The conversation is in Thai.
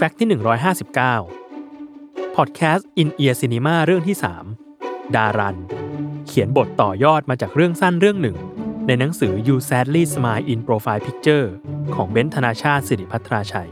fact ที่ 159 พอดแคสต์ In-Ear Cinema เรื่องที่ 3 ดารัน เขียนบทต่อยอดมาจากเรื่องสั้นเรื่องหนึ่ง ในหนังสือ You Sadly Smile in Profile Picture ของเบนธนชาติสิริพัทราชัย